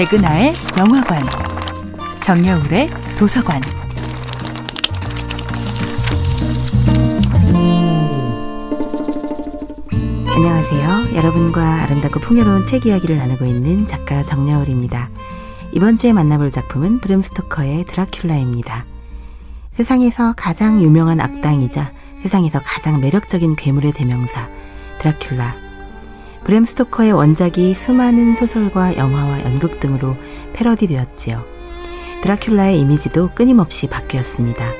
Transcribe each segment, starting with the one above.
백은하의 영화관, 정여울의 도서관. 안녕하세요. 여러분과 아름답고 풍요로운 책 이야기를 나누고 있는 작가 정여울입니다. 이번 주에 만나볼 작품은 브램 스토커의 드라큘라입니다. 세상에서 가장 유명한 악당이자 세상에서 가장 매력적인 괴물의 대명사 드라큘라. 브램 스토커의 원작이 수많은 소설과 영화와 연극 등으로 패러디되었지요. 드라큘라의 이미지도 끊임없이 바뀌었습니다.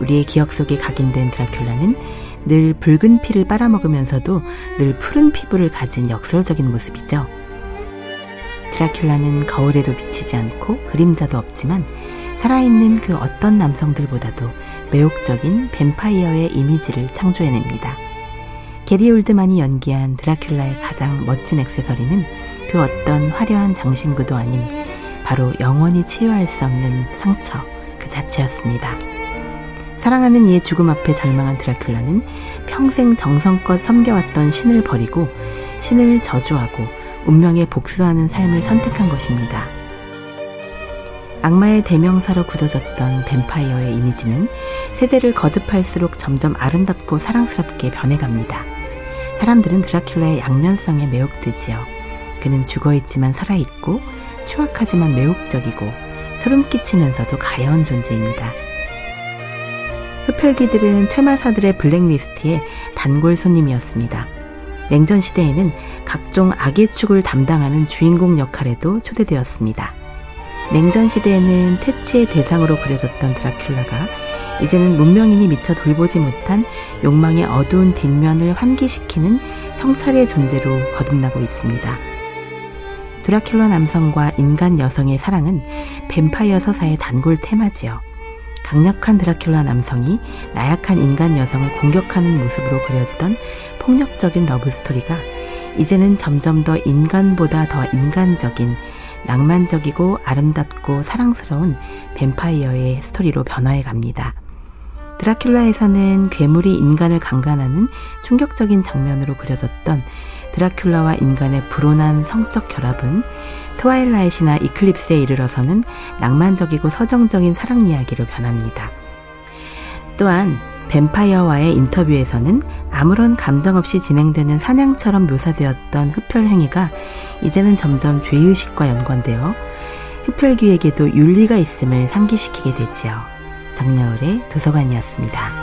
우리의 기억 속에 각인된 드라큘라는 늘 붉은 피를 빨아먹으면서도 늘 푸른 피부를 가진 역설적인 모습이죠. 드라큘라는 거울에도 비치지 않고 그림자도 없지만 살아있는 그 어떤 남성들보다도 매혹적인 뱀파이어의 이미지를 창조해냅니다. 게리 올드만이 연기한 드라큘라의 가장 멋진 액세서리는 그 어떤 화려한 장신구도 아닌 바로 영원히 치유할 수 없는 상처 그 자체였습니다. 사랑하는 이의 죽음 앞에 절망한 드라큘라는 평생 정성껏 섬겨왔던 신을 버리고 신을 저주하고 운명에 복수하는 삶을 선택한 것입니다. 악마의 대명사로 굳어졌던 뱀파이어의 이미지는 세대를 거듭할수록 점점 아름답고 사랑스럽게 변해갑니다. 사람들은 드라큘라의 양면성에 매혹되지요. 그는 죽어있지만 살아있고 추악하지만 매혹적이고 소름 끼치면서도 가여운 존재입니다. 흡혈귀들은 퇴마사들의 블랙리스트에 단골 손님이었습니다. 냉전 시대에는 각종 악의 축을 담당하는 주인공 역할에도 초대되었습니다. 냉전 시대에는 퇴치의 대상으로 그려졌던 드라큘라가 이제는 문명인이 미처 돌보지 못한 욕망의 어두운 뒷면을 환기시키는 성찰의 존재로 거듭나고 있습니다. 드라큘라 남성과 인간 여성의 사랑은 뱀파이어 서사의 단골 테마지요. 강력한 드라큘라 남성이 나약한 인간 여성을 공격하는 모습으로 그려지던 폭력적인 러브스토리가 이제는 점점 더 인간보다 더 인간적인 낭만적이고 아름답고 사랑스러운 뱀파이어의 스토리로 변화해 갑니다. 드라큘라에서는 괴물이 인간을 강간하는 충격적인 장면으로 그려졌던 드라큘라와 인간의 불온한 성적 결합은 트와일라이트나 이클립스에 이르러서는 낭만적이고 서정적인 사랑 이야기로 변합니다. 또한 뱀파이어와의 인터뷰에서는 아무런 감정 없이 진행되는 사냥처럼 묘사되었던 흡혈 행위가 이제는 점점 죄의식과 연관되어 흡혈귀에게도 윤리가 있음을 상기시키게 되지요. 정여울의 도서관이었습니다.